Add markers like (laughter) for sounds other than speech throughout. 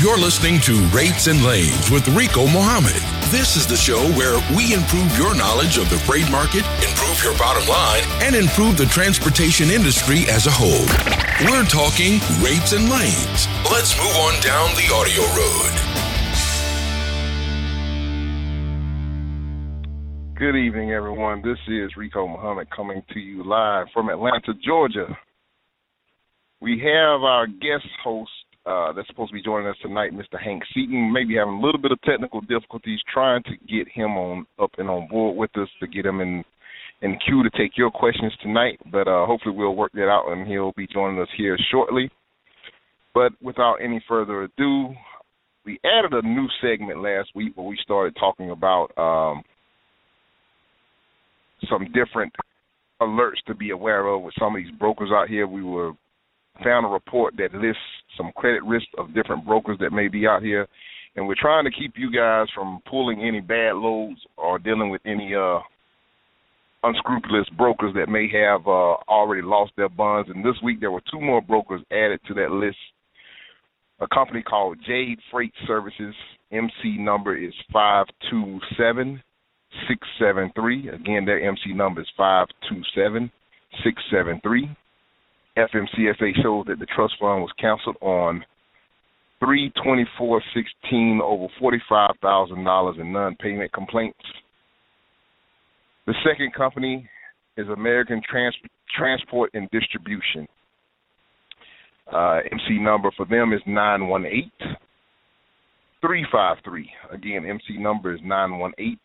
You're listening to Rates and Lanes with Rico Muhammad. This is the show where we improve your knowledge of the freight market, improve your bottom line, and improve the transportation industry as a whole. We're talking rates and lanes. Let's move on down the audio road. Good evening, everyone. This is Rico Muhammad coming to you live from Atlanta, Georgia. We have our guest host uh, that's supposed to be joining us tonight, Mr. Hank Seaton. Maybe having a little bit of technical difficulties trying to get him on up and on board with us to get him in in queue to take your questions tonight. But uh, hopefully we'll work that out and he'll be joining us here shortly. But without any further ado, we added a new segment last week where we started talking about um, some different alerts to be aware of with some of these brokers out here. We were found a report that lists some credit risks of different brokers that may be out here, and we're trying to keep you guys from pulling any bad loads or dealing with any uh, unscrupulous brokers that may have uh, already lost their bonds. And this week there were two more brokers added to that list. A company called Jade Freight Services. MC number is five two seven six seven three. Again, their MC number is five two seven six seven three. FMCSA showed that the trust fund was canceled on three twenty four sixteen over forty five thousand dollars in non payment complaints. The second company is American Trans- Transport and Distribution. Uh, MC number for them is nine one eight three five three. Again, MC number is nine one eight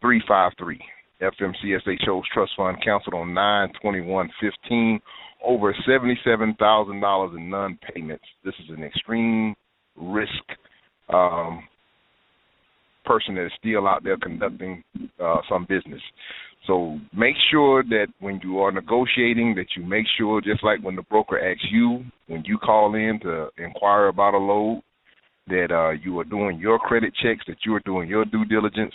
three five three. FMCSA shows trust fund canceled on nine twenty one fifteen over $77,000 in non-payments. This is an extreme risk um, person that is still out there conducting uh, some business. So make sure that when you are negotiating, that you make sure, just like when the broker asks you, when you call in to inquire about a load, that uh, you are doing your credit checks, that you are doing your due diligence.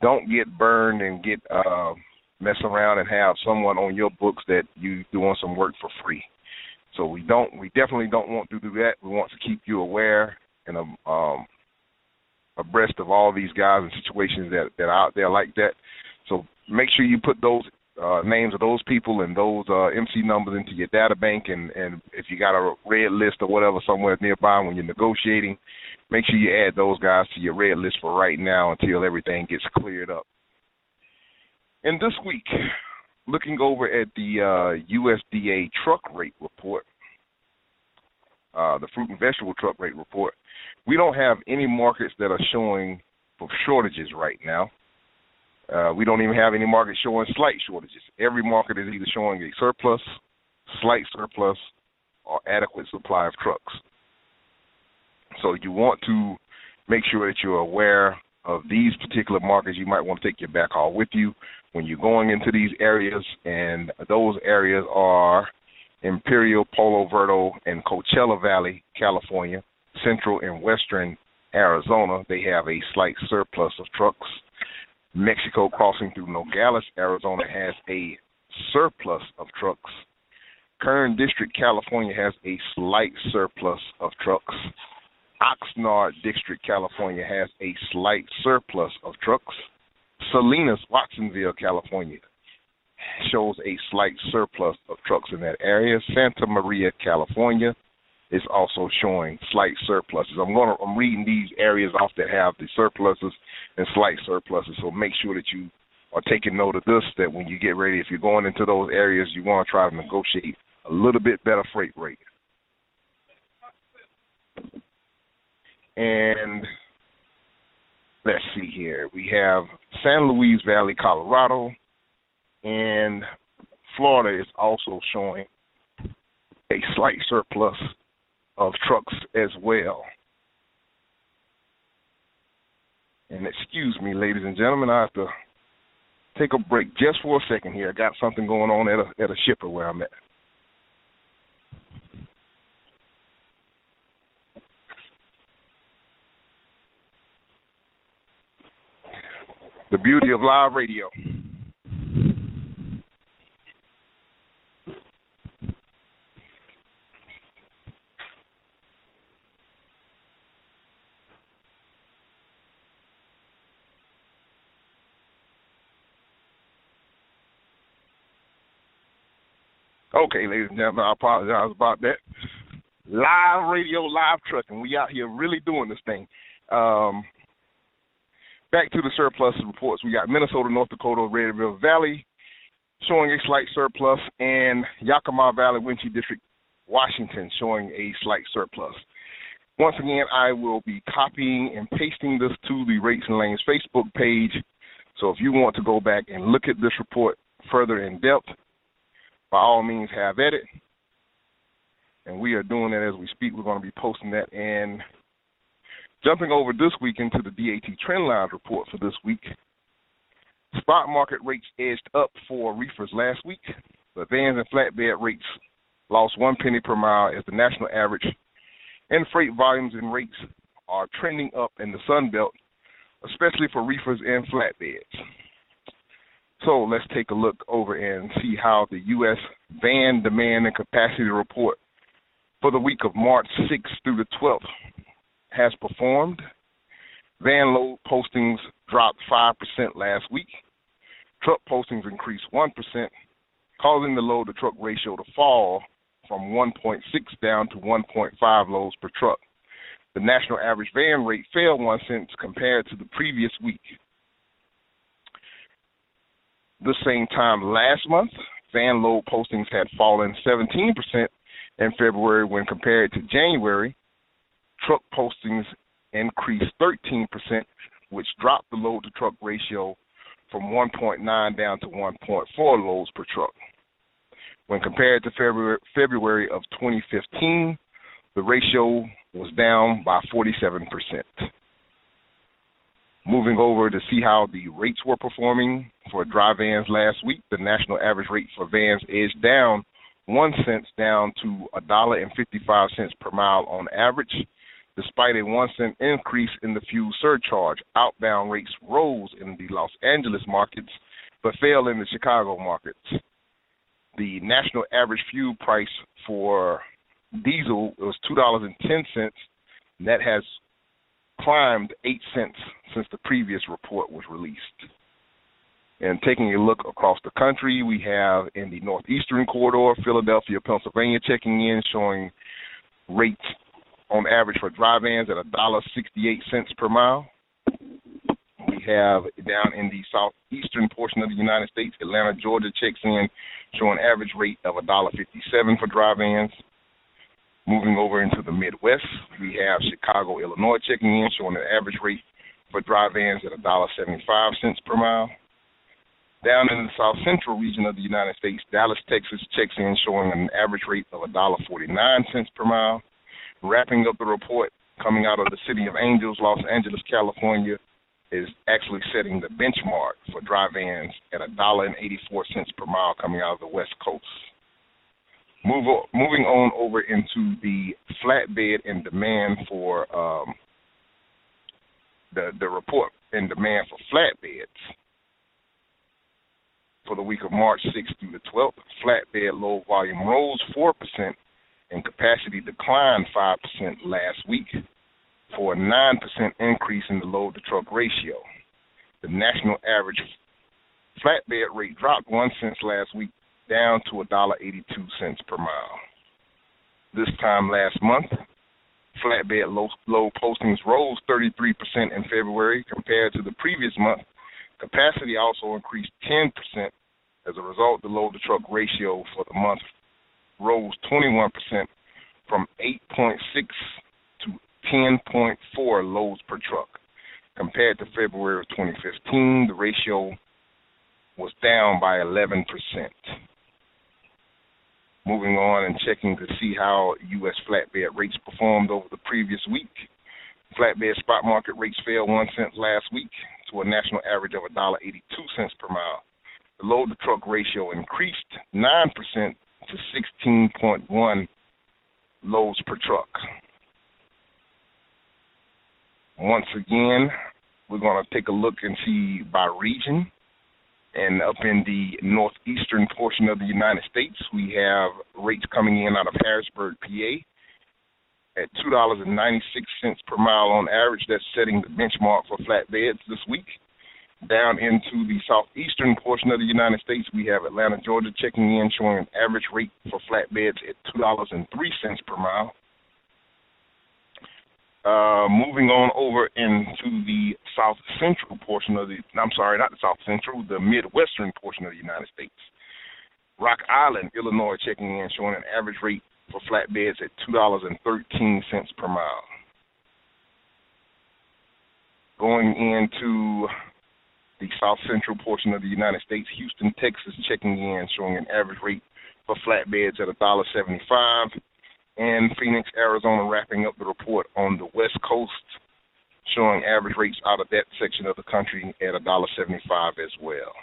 Don't get burned and get uh, mess around and have someone on your books that you doing some work for free. So we don't, we definitely don't want to do that. We want to keep you aware and um, um abreast of all these guys and situations that that are out there like that. So make sure you put those uh, names of those people and those uh, MC numbers into your data bank, and and if you got a red list or whatever somewhere nearby when you're negotiating, make sure you add those guys to your red list for right now until everything gets cleared up. And this week, looking over at the uh, USDA truck rate report, uh, the fruit and vegetable truck rate report, we don't have any markets that are showing shortages right now. Uh, we don't even have any markets showing slight shortages. Every market is either showing a surplus, slight surplus, or adequate supply of trucks. So you want to make sure that you're aware of these particular markets. You might want to take your backhaul with you when you're going into these areas, and those areas are Imperial, Palo Verde, and Coachella Valley, California, Central and Western Arizona. They have a slight surplus of trucks. Mexico crossing through Nogales, Arizona has a surplus of trucks. Kern District, California has a slight surplus of trucks. Oxnard District, California has a slight surplus of trucks. Salinas, Watsonville, California shows a slight surplus of trucks in that area. Santa Maria, California is also showing slight surpluses. I'm going to I'm reading these areas off that have the surpluses and slight surpluses. So make sure that you are taking note of this that when you get ready if you're going into those areas you want to try to negotiate a little bit better freight rate. And let's see here. We have San Luis Valley, Colorado, and Florida is also showing a slight surplus of trucks as well. And excuse me, ladies and gentlemen, I have to take a break just for a second here. I got something going on at a at a shipper where I'm at. the beauty of live radio. Okay, ladies and gentlemen, I apologize about that. Live radio, live trucking. We out here really doing this thing. Um, back to the surplus reports. We got Minnesota, North Dakota, Red River Valley showing a slight surplus, and Yakima Valley, Wenatchee District, Washington showing a slight surplus. Once again, I will be copying and pasting this to the Rates and Lanes Facebook page. So if you want to go back and look at this report further in depth, by all means have at it. And we are doing that as we speak. We're going to be posting that. And jumping over this week into the DAT Trendline report for this week, spot market rates edged up for reefers last week, but vans and flatbed rates lost one penny per mile as the national average and freight volumes and rates are trending up in the Sun Belt, especially for reefers and flatbeds. So let's take a look over and see how the U.S. van demand and capacity report for the week of March 6th through the 12th has performed. Van load postings dropped 5% last week. Truck postings increased 1%, causing the load to truck ratio to fall from 1.6 down to 1.5 loads per truck. The national average van rate fell one cent compared to the previous week. The same time last month, van load postings had fallen 17% in February when compared to January. Truck postings increased 13%, which dropped the load to truck ratio from 1.9 down to 1.4 loads per truck. When compared to February, February of 2015, the ratio was down by 47%. Moving over to see how the rates were performing for dry vans last week, the national average rate for vans is down one cent down to a dollar and fifty-five cents per mile on average. Despite a one cent increase in the fuel surcharge, outbound rates rose in the Los Angeles markets but fell in the Chicago markets the national average fuel price for diesel was two dollars and. That has climbed eight cents since the previous report was released. And taking a look across the country, we have in the northeastern corridor, Philadelphia, Pennsylvania, checking in, showing rates on average for dry vans at a dollar sixty-eight cents per mile We have down in the southeastern portion of the United States, Atlanta, Georgia checks in, showing an average rate of $1.57 for dry vans. Moving over into the Midwest, we have Chicago, Illinois checking in, showing an average rate for dry vans at $1.75 per mile. Down in the south central region of the United States, Dallas, Texas checks in, showing an average rate of $1.49 per mile. Wrapping up the report, coming out of the City of Angels, Los Angeles, California, is actually setting the benchmark for dry vans at a dollar and eighty four cents per mile coming out of the West Coast. Move moving on over into the flatbed and demand for um, the the report and demand for flatbeds for the week of March 6th through the 12th. Flatbed load volume rose four percent and capacity declined five percent last week for a 9% increase in the load to truck ratio. The national average flatbed rate dropped one cent last week down to $1.82 per mile. This time last month, flatbed low, load postings rose 33% in February compared to the previous month. Capacity also increased 10%. As a result, the load to truck ratio for the month rose 21% from 8.6 to 10.4 loads per truck. Compared to February of 2015, the ratio was down by 11%. Moving on and checking to see how U.S. flatbed rates performed over the previous week. Flatbed spot market rates fell one cent last week to a national average of $1.82 per mile. The load to truck ratio increased 9% to 16.1 loads per truck. Once again, we're going to take a look and see by region. And up in the northeastern portion of the United States, we have rates coming in out of Harrisburg, PA, at two dollars and ninety six cents per mile on average. That's setting the benchmark for flatbeds this week. Down into the southeastern portion of the United States, we have Atlanta, Georgia, checking in, showing an average rate for flatbeds at two dollars and three cents per mile. Uh, moving on over into the south central portion of the, I'm sorry, not the south central, the midwestern portion of the United States. Rock Island, Illinois, checking in, showing an average rate for flatbeds at two dollars and thirteen cents per mile. Going into the south central portion of the United States, Houston, Texas, checking in, showing an average rate for flatbeds at $1.75. And Phoenix, Arizona, wrapping up the report on the West Coast, showing average rates out of that section of the country at $1.75 as well.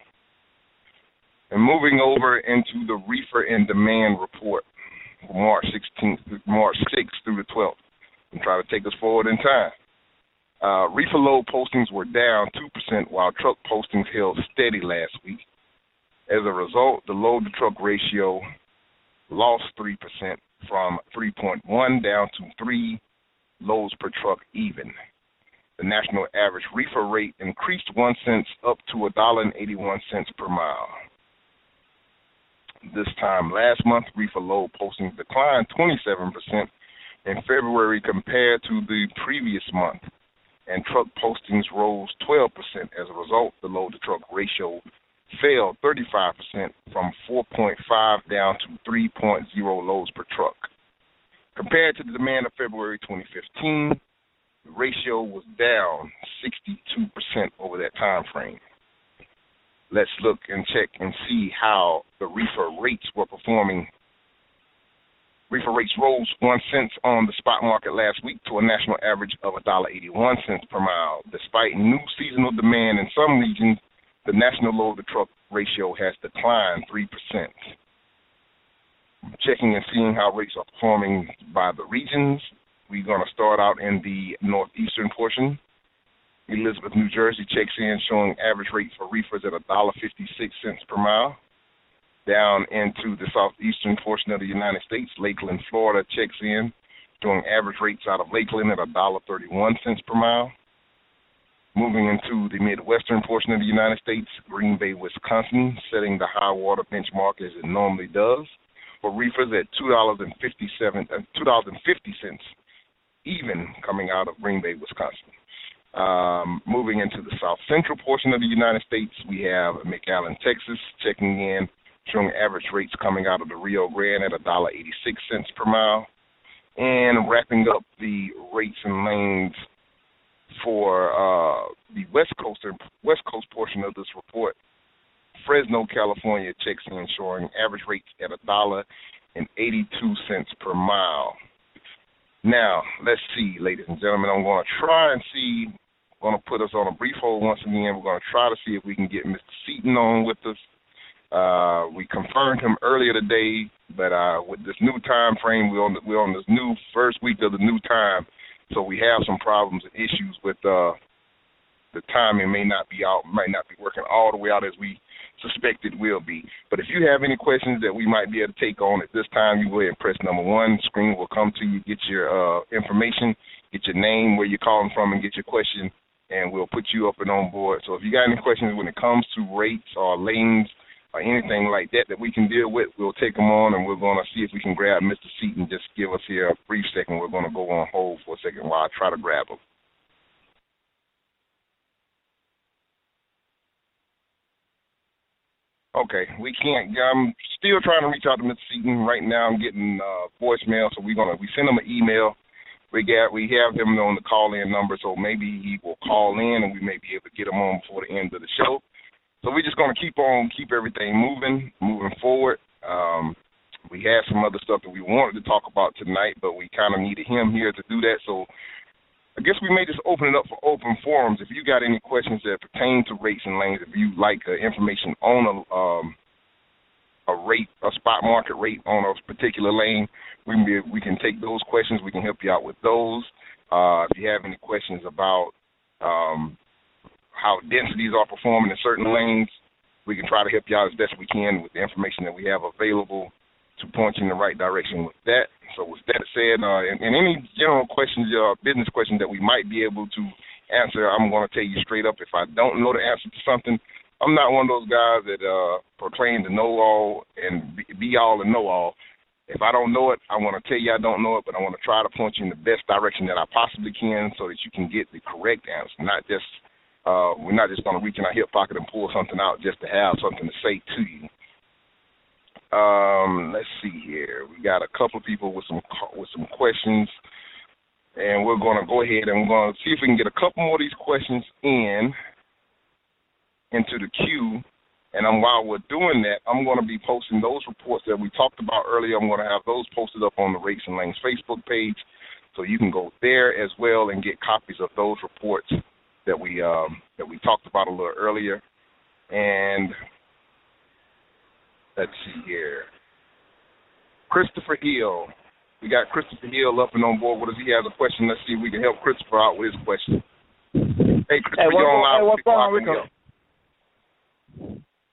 And moving over into the reefer and demand report March 16th, March 6th through the 12th, and try to take us forward in time. Uh, reefer load postings were down 2%, while truck postings held steady last week. As a result, the load to truck ratio lost 3% from 3.1 down to 3 loads per truck even. The national average reefer rate increased 1 cent up to $1.81 per mile. This time last month, reefer load postings declined 27% in February compared to the previous month and truck postings rose 12%. As a result, the load to truck ratio fell 35% from 4.5 down to 3.0 loads per truck. Compared to the demand of February 2015, the ratio was down 62% over that time frame. Let's look and check and see how the reefer rates were performing Reefer rates rose one cent on the spot market last week to a national average of $1.81 per mile. Despite new seasonal demand in some regions, the national load to truck ratio has declined 3%. Checking and seeing how rates are performing by the regions, we're going to start out in the northeastern portion. Elizabeth, New Jersey checks in showing average rate for reefers at $1.56 per mile down into the southeastern portion of the United States. Lakeland, Florida checks in, doing average rates out of Lakeland at $1.31 per mile. Moving into the midwestern portion of the United States, Green Bay, Wisconsin, setting the high water benchmark as it normally does for reefers at $2.57, uh, $2.50 even coming out of Green Bay, Wisconsin. Um, moving into the south central portion of the United States, we have McAllen, Texas, checking in showing average rates coming out of the Rio Grande at $1.86 per mile. And wrapping up the rates and lanes for uh, the West Coast West Coast portion of this report, Fresno, California checks in showing average rates at a dollar and eighty-two cents per mile. Now, let's see, ladies and gentlemen. I'm going to try and see. I'm going to put us on a brief hold once again. We're going to try to see if we can get Mr. Seaton on with us. Uh, we confirmed him earlier today, but uh, with this new time frame, we're on the, we're on this new first week of the new time, so we have some problems and issues with uh, the timing. May not be out, might not be working all the way out as we suspect it will be. But if you have any questions that we might be able to take on at this time, you go ahead and press number one. Screen will come to you, get your uh, information, get your name, where you're calling from, and get your question, and we'll put you up and on board. So if you got any questions when it comes to rates or lanes or anything like that that we can deal with, we'll take them on and we're going to see if we can grab Mr. Seaton. Just give us here a brief second. We're going to go on hold for a second while I try to grab him. Okay, we can't. I'm still trying to reach out to Mr. Seaton right now. I'm getting uh, voicemail, so we're gonna we send him an email. We got we have him on the call in number, so maybe he will call in and we may be able to get him on before the end of the show. So we're just gonna keep on keep everything moving, moving forward. Um, we had some other stuff that we wanted to talk about tonight, but we kind of needed him here to do that. So I guess we may just open it up for open forums. If you got any questions that pertain to rates and lanes, if you like uh, information on a um, a rate, a spot market rate on a particular lane, we can be, we can take those questions. We can help you out with those. Uh, if you have any questions about um, how densities are performing in certain lanes. We can try to help you out as best we can with the information that we have available to point you in the right direction with that. So with that said, uh, and, and any general questions, uh, business questions that we might be able to answer, I'm going to tell you straight up. If I don't know the answer to something, I'm not one of those guys that uh, proclaim to know all and be all and know all. If I don't know it, I want to tell you I don't know it, but I want to try to point you in the best direction that I possibly can so that you can get the correct answer, not just uh, we're not just going to reach in our hip pocket and pull something out just to have something to say to you. Um, let's see here. We got a couple of people with some with some questions, and we're going to go ahead and we're going to see if we can get a couple more of these questions in into the queue and I'm, while we're doing that, I'm going to be posting those reports that we talked about earlier. I'm going to have those posted up on the Rates and Lanes Facebook page, so you can go there as well and get copies of those reports that we um, that we talked about a little earlier. And let's see here, Christopher Hill. We got Christopher Hill up and on board with us. He has a question. Let's see if we can help Christopher out with his question. Hey, Christopher, hey, you're on live. Hey, what's going on, Rico?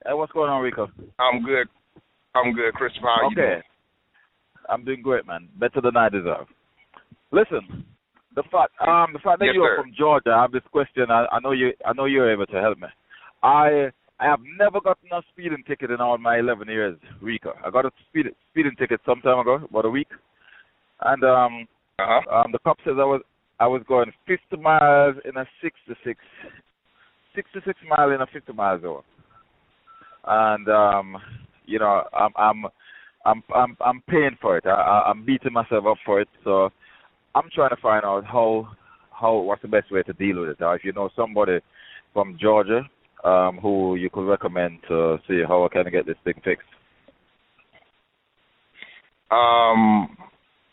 Hey, what's going on, Rico? I'm good. I'm good, Christopher. How okay. you doing? I'm doing great, man. Better than I deserve. Listen, the fact um the fact that yes, you're sir. from Georgia, I have this question. I, I know you I know you're able to help me. I I have never gotten a speeding ticket in all my 11 years, Rico. I got a speed, speeding ticket some time ago, about a week, and um, uh-huh. um the cop says I was I was going 50 miles in a 66 66 mile in a 50 miles hour and um, you know I'm I'm I'm I'm I'm paying for it. I, I'm beating myself up for it. So I'm trying to find out how how what's the best way to deal with it. Or if you know somebody from Georgia um, who you could recommend to see how I can get this thing fixed. Um,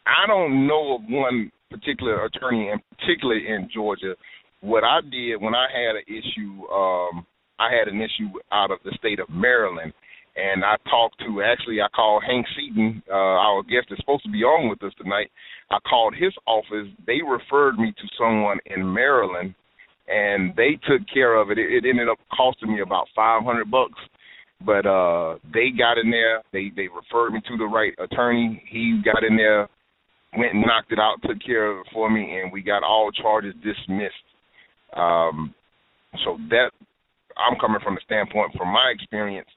I don't know of one particular attorney, and particularly in Georgia. What I did when I had an issue, um, I had an issue out of the state of Maryland, and I talked to actually I called Hank Seaton, uh, our guest is supposed to be on with us tonight. I called his office. They referred me to someone in Maryland, and they took care of it. It, it ended up costing me about five hundred bucks, but uh, they got in there. They they referred me to the right attorney. He got in there, went and knocked it out, took care of it for me, and we got all charges dismissed. Um, so that I'm coming from the standpoint, from my experience,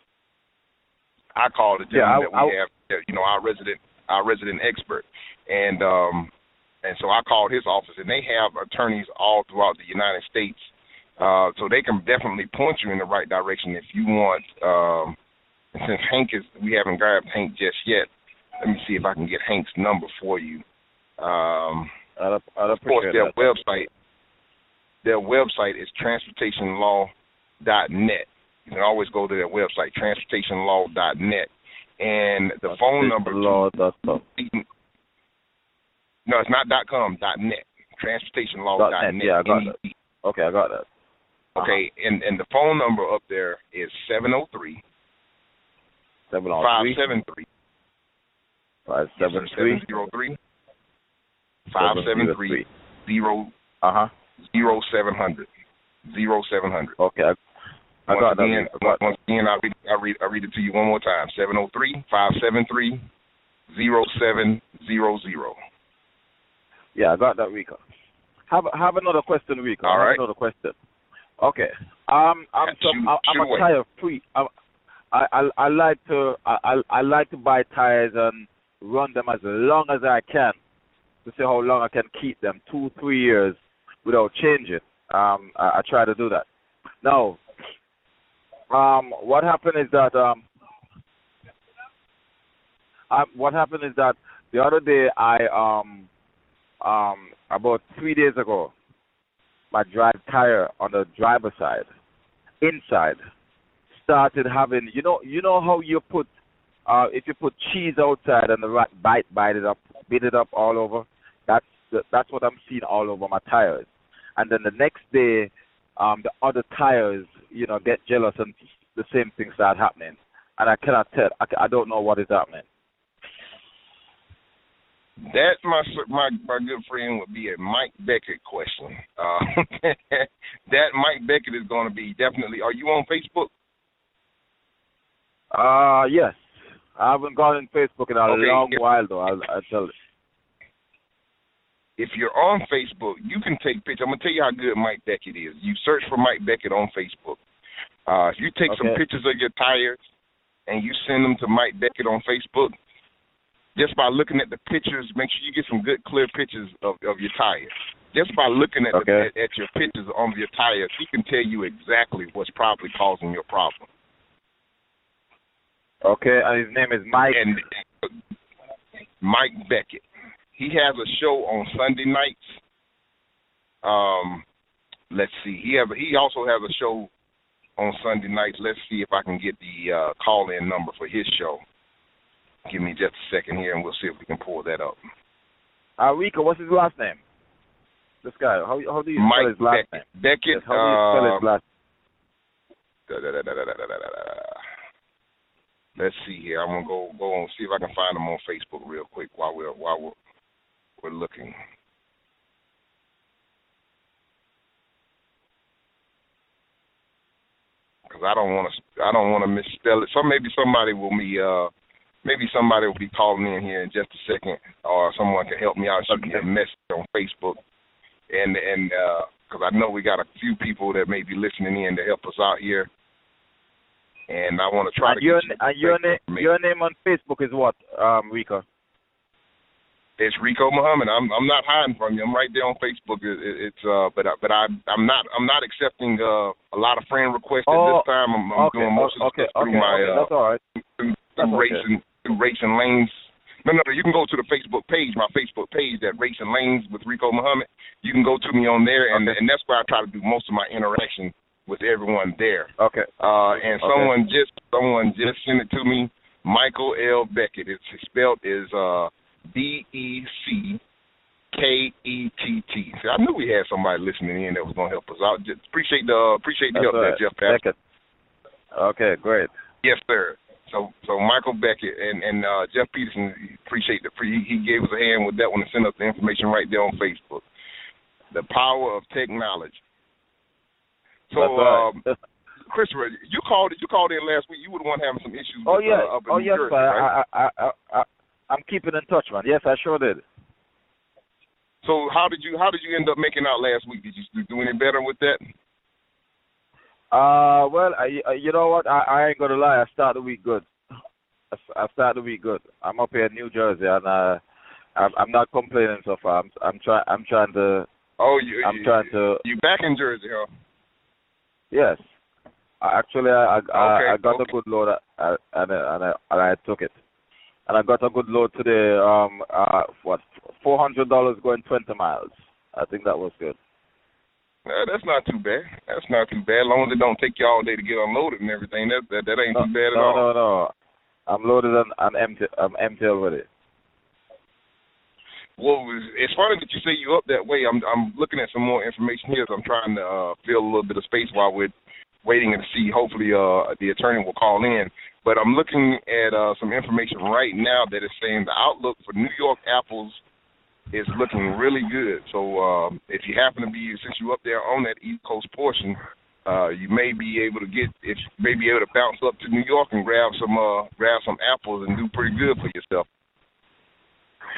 I call the gentleman yeah, I, that we I, have, you know, our resident, our resident expert, and um, and so I called his office, and they have attorneys all throughout the United States, uh, so they can definitely point you in the right direction if you want. Um, since Hank is, we haven't grabbed Hank just yet. Let me see if I can get Hank's number for you. Um, I'd, I'd of course, their that. website, their website is transportation law net. You can always go to their website, transportationlaw.net. And the phone number law.com. No, it's not dot com, dot net. Transportationlaw.net. Net. Yeah, I got that. Okay, I got that. Okay, uh-huh. and and the phone number up there is 703 573 573 573 zero uh-huh zero seven hundred zero seven hundred. Okay, I, I once got again, that. Once again, I read, I read, I read it to you one more time: seven zero three five seven three zero seven zero zero. Yeah, I got that, Rico. Have have another question, Rico. All right. Another question. Okay. Um, I'm Yeah, some, shoot- I'm, shoot a tire freak. I'm, I I I like to I I I like to buy tires and run them as long as I can to see how long I can keep them two three years without changing. Um, I, I try to do that. Now, um, what happened is that um, I, what happened is that the other day I um um about three days ago my drive tire on the driver side inside started having you know you know how you put uh if you put cheese outside and the rat bite bite it up beat it up all over? That's the, that's what I'm seeing all over my tires. And then the next day um the other tires you know get jealous and the same thing start happening and I cannot tell I, I don't know what is happening That my my my good friend would be a Mike Beckett question. Uh, (laughs) that Mike Beckett is going to be definitely. Are you on Facebook? uh yes I haven't gone on Facebook in a Okay, long yeah. while though I'll, I'll tell you if you're on Facebook, you can take pictures. I'm gonna tell you how good Mike Beckett is. You search for Mike Beckett on Facebook. Uh, if you take some pictures of your tires and you send them to Mike Beckett on Facebook, just by looking at the pictures, make sure you get some good clear pictures of, of your tires. Just by looking at, Okay. the, at, at your pictures on your tires, he can tell you exactly what's probably causing your problem. Okay, and his name is Mike. And Mike Beckett, he has a show on Sunday nights. Um, let's see. He have he also has a show on Sunday nights. Let's see if I can get the uh, call in number for his show. Give me just a second here, and we'll see if we can pull that up. Uh, Rico, what's his last name? This guy. How, how do you Mike spell his last Beckett, name? Beckett. How do you spell his last? Let's see here. I'm gonna go go and see if I can find him on Facebook real quick while we're while we're we're looking. Because I don't want to I don't want to misspell it. So maybe somebody will be uh maybe somebody will be calling in here in just a second, or someone can help me out. Shoot me a message on Facebook, and and because I know we got a few people that may be listening in to help us out here, and I want to try And to your get you your name your name on Facebook is what? Um, Rico. It's Rico Muhammad. I'm I'm not hiding from you. I'm right there on Facebook. It, it, it's uh, but I, but I I'm not I'm not accepting uh a lot of friend requests at Oh, this time. I'm, I'm okay, doing most of okay, stuff through okay, my okay, uh that's all right. through, through racing through Rates and Lanes. No, no, no. You can go to the Facebook page, my Facebook page, that Rates and Lanes with Rico Muhammad. You can go to me on there, and and that's where I try to do most of my interaction with everyone there. Okay. Uh, and Okay. someone just someone just sent it to me. Michael L. Beckett. It's spelled is uh, B E C K E T T. See, I knew we had somebody listening in that was gonna help us out. Just appreciate the appreciate the That's help all there. Jeff Pastor. Beckett. Okay, great. Yes, sir. So so Michael Beckett and and uh, Jeff Peterson appreciate the he, he gave us a hand with that one and sent us the information right there on Facebook. The power of technology. So all um, right. (laughs) Christopher, you called it. you called in last week. You were the one having some issues. oh with, yeah. uh, up in oh New yes, Jersey, sir. right? I, I I I I'm keeping in touch, man. Yes, I sure did. So how did you how did you end up making out last week? Did you do any better with that? Uh, well, I, I- you know what? I, I ain't gonna lie. I start the week good. I start the week good. I'm up here in New Jersey, and uh, I'm, I'm not complaining so far. I'm, I'm trying. I'm trying to. Oh, you I'm you, trying to. you back in Jersey, huh? Yes. I, actually, I, I, I, Okay, I got okay. a good load, uh, and and I, and I took it. And I got a good load today. Um, uh, what? Four hundred dollars going twenty miles. I think that was good. Uh, that's not too bad. That's not too bad. As long as it don't take you all day to get unloaded and everything, that that, that ain't No, too bad at no, all. no, no. no. I'm loaded and I'm empty. I'm empty already. Well, it's- it's funny that you say you up that way. I'm I'm looking at some more information here. So I'm trying to uh, fill a little bit of space while we're waiting to see. Hopefully, uh, the attorney will call in. But I'm looking at uh, some information right now that is saying the outlook for New York apples is looking really good. So um, if you happen to be since you're up there on that East Coast portion, uh, you may be able to get if you may be able to bounce up to New York and grab some uh, grab some apples and do pretty good for yourself.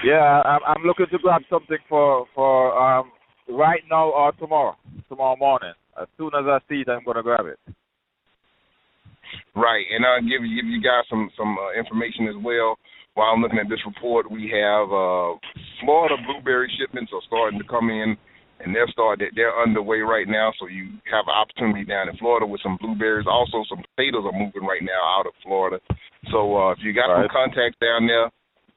Yeah, I'm, I'm looking to grab something for for um right now or tomorrow, tomorrow morning. As soon as I see it, I'm gonna grab it. Right, and I'll give you give you guys some some uh, information as well. While I'm looking at this report, we have uh, Florida blueberry shipments are starting to come in, and they're started they're underway right now. So you have an opportunity down in Florida with some blueberries. Also, some potatoes are moving right now out of Florida. So uh, if you got some Right. contacts down there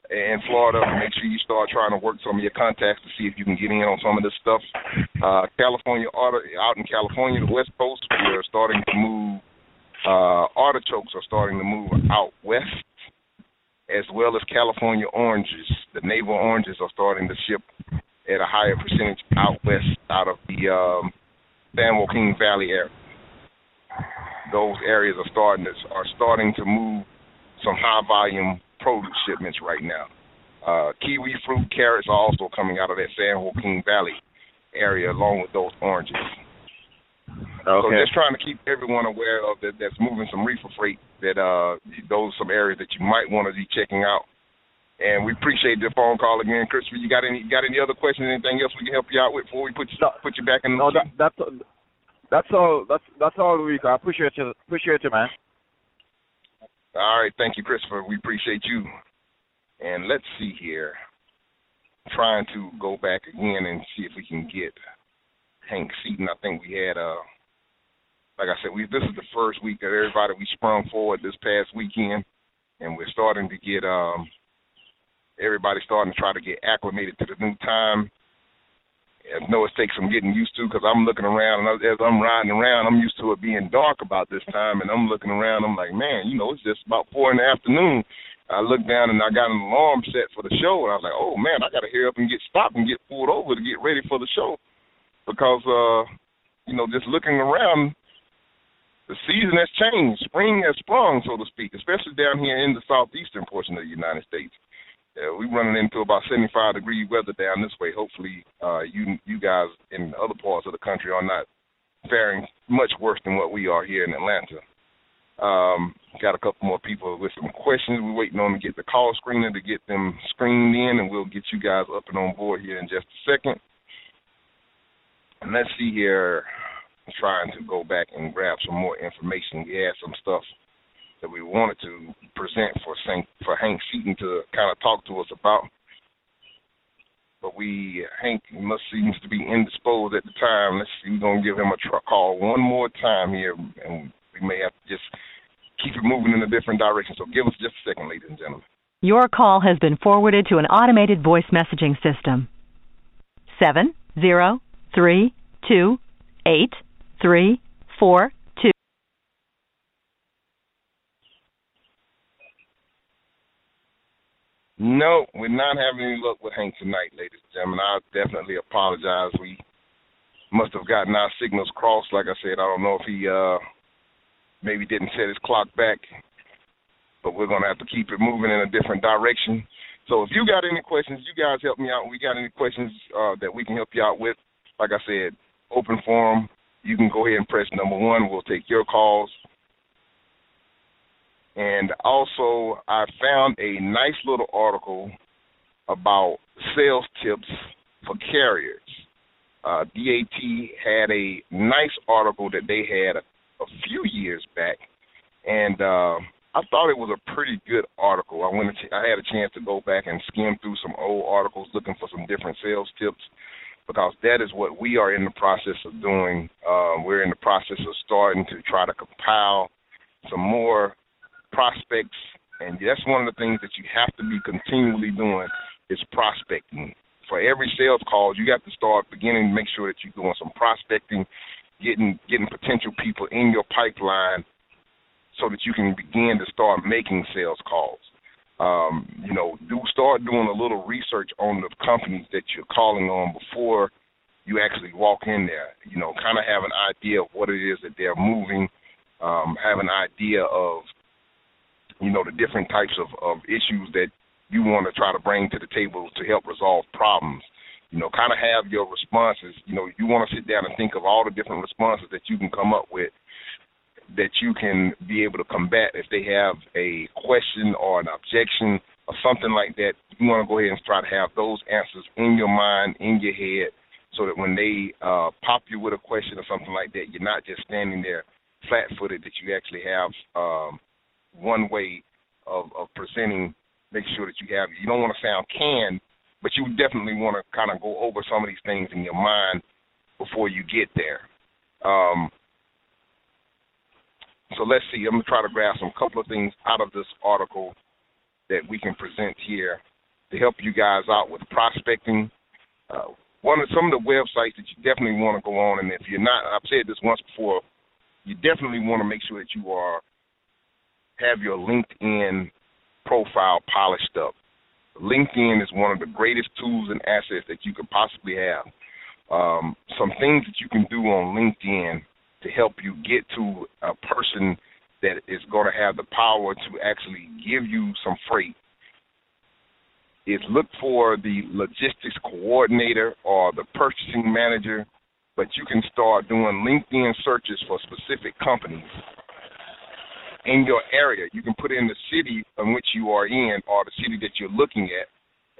in Florida, make sure you start trying to work some of your contacts to see if you can get in on some of this stuff. Uh, California out in California, the West Coast, we're starting to move. Uh, artichokes are starting to move out west, as well as California oranges. The navel oranges are starting to ship at a higher percentage out west, out of the um, San Joaquin Valley area. Those areas are starting to, are starting to move some high volume produce shipments right now. Uh, kiwi fruit, carrots are also coming out of that San Joaquin Valley area along with those oranges. Okay. So just trying to keep everyone aware of that. That's moving some reefer freight. That uh, those some areas that you might want to be checking out. And we appreciate the phone call again, Christopher. You got any got any other questions? Anything else we can help you out with before we put you no, put you back in? The no, that, that's that's all. That's that's all, week. I appreciate you. Appreciate you, man. All right, thank you, Christopher. We appreciate you. And let's see here. trying to go back again and see if we can get Hank Seaton. I think we had uh like I said, we this is the first week that everybody we sprung forward this past weekend and we're starting to get um everybody starting to try to get acclimated to the new time. I know it takes some getting used to because I'm looking around and as I'm riding around, I'm used to it being dark about this time, and I'm looking around. I'm like, man, you know, it's just about four in the afternoon. I looked down and I got an alarm set for the show, and I was like, oh man, I got to hurry up and get stopped and get pulled over to get ready for the show because, uh, you know, just looking around, the season has changed. Spring has sprung, so to speak, especially down here in the southeastern portion of the United States. Uh, we're running into about 75 degree weather down this way. Hopefully, uh, you you guys in other parts of the country are not faring much worse than what we are here in Atlanta. Um, got a couple more people with some questions. We're waiting on to get the call screener to get them screened in, and we'll get you guys up and on board here in just a second. And let's see here. I'm trying to go back and grab some more information. We had some stuff that we wanted to present for for Hank Seaton to kind of talk to us about. But we Hank must seems to be indisposed at the time. Let's see, we're gonna give him a tr- call one more time here, and we may have to just keep it moving in a different direction. So give us just a second, ladies and gentlemen. Your call has been forwarded to an automated voice messaging system. Seven zero three two eight three four No, we're not having any luck with Hank tonight, ladies and gentlemen. I definitely apologize. We must have gotten our signals crossed. Like I said, I don't know if he uh maybe didn't set his clock back, but we're gonna have to keep it moving in a different direction. So if you got any questions, you guys help me out. We got any questions uh, that we can help you out with? Like I said, open forum. You can go ahead and press number one. We'll take your calls. And also, I found a nice little article about sales tips for carriers. Uh, DAT had a nice article that they had a, a few years back, and uh, I thought it was a pretty good article. I went, I had a chance to go back and skim through some old articles looking for some different sales tips because that is what we are in the process of doing. Uh, we're in the process of starting to try to compile some more prospects, and that's one of the things that you have to be continually doing is prospecting. For every sales call, you have to start beginning to make sure that you're doing some prospecting, getting getting potential people in your pipeline, so that you can begin to start making sales calls. Um, you know, do start doing a little research on the companies that you're calling on before you actually walk in there. You know, kind of have an idea of what it is that they're moving, um, have an idea of you know, the different types of, of issues that you want to try to bring to the table to help resolve problems. You know, kind of have your responses. You know, you want to sit down and think of all the different responses that you can come up with that you can be able to combat if they have a question or an objection or something like that. You want to go ahead and try to have those answers in your mind, in your head, so that when they uh, pop you with a question or something like that, you're not just standing there flat-footed. That you actually have um, one way of, of presenting, make sure that you have. You don't want to sound canned, but you definitely want to kind of go over some of these things in your mind before you get there. Um, so let's see. I'm gonna try to grab some couple of things out of this article that we can present here to help you guys out with prospecting. Uh, one of some of the websites that you definitely want to go on, and if you're not, I've said this once before, you definitely want to make sure that you are have your LinkedIn profile polished up. LinkedIn is one of the greatest tools and assets that you could possibly have. Um, some things that you can do on LinkedIn to help you get to a person that is going to have the power to actually give you some freight is look for the logistics coordinator or the purchasing manager, but you can start doing LinkedIn searches for specific companies in your area. You can put in the city in which you are in or the city that you're looking at,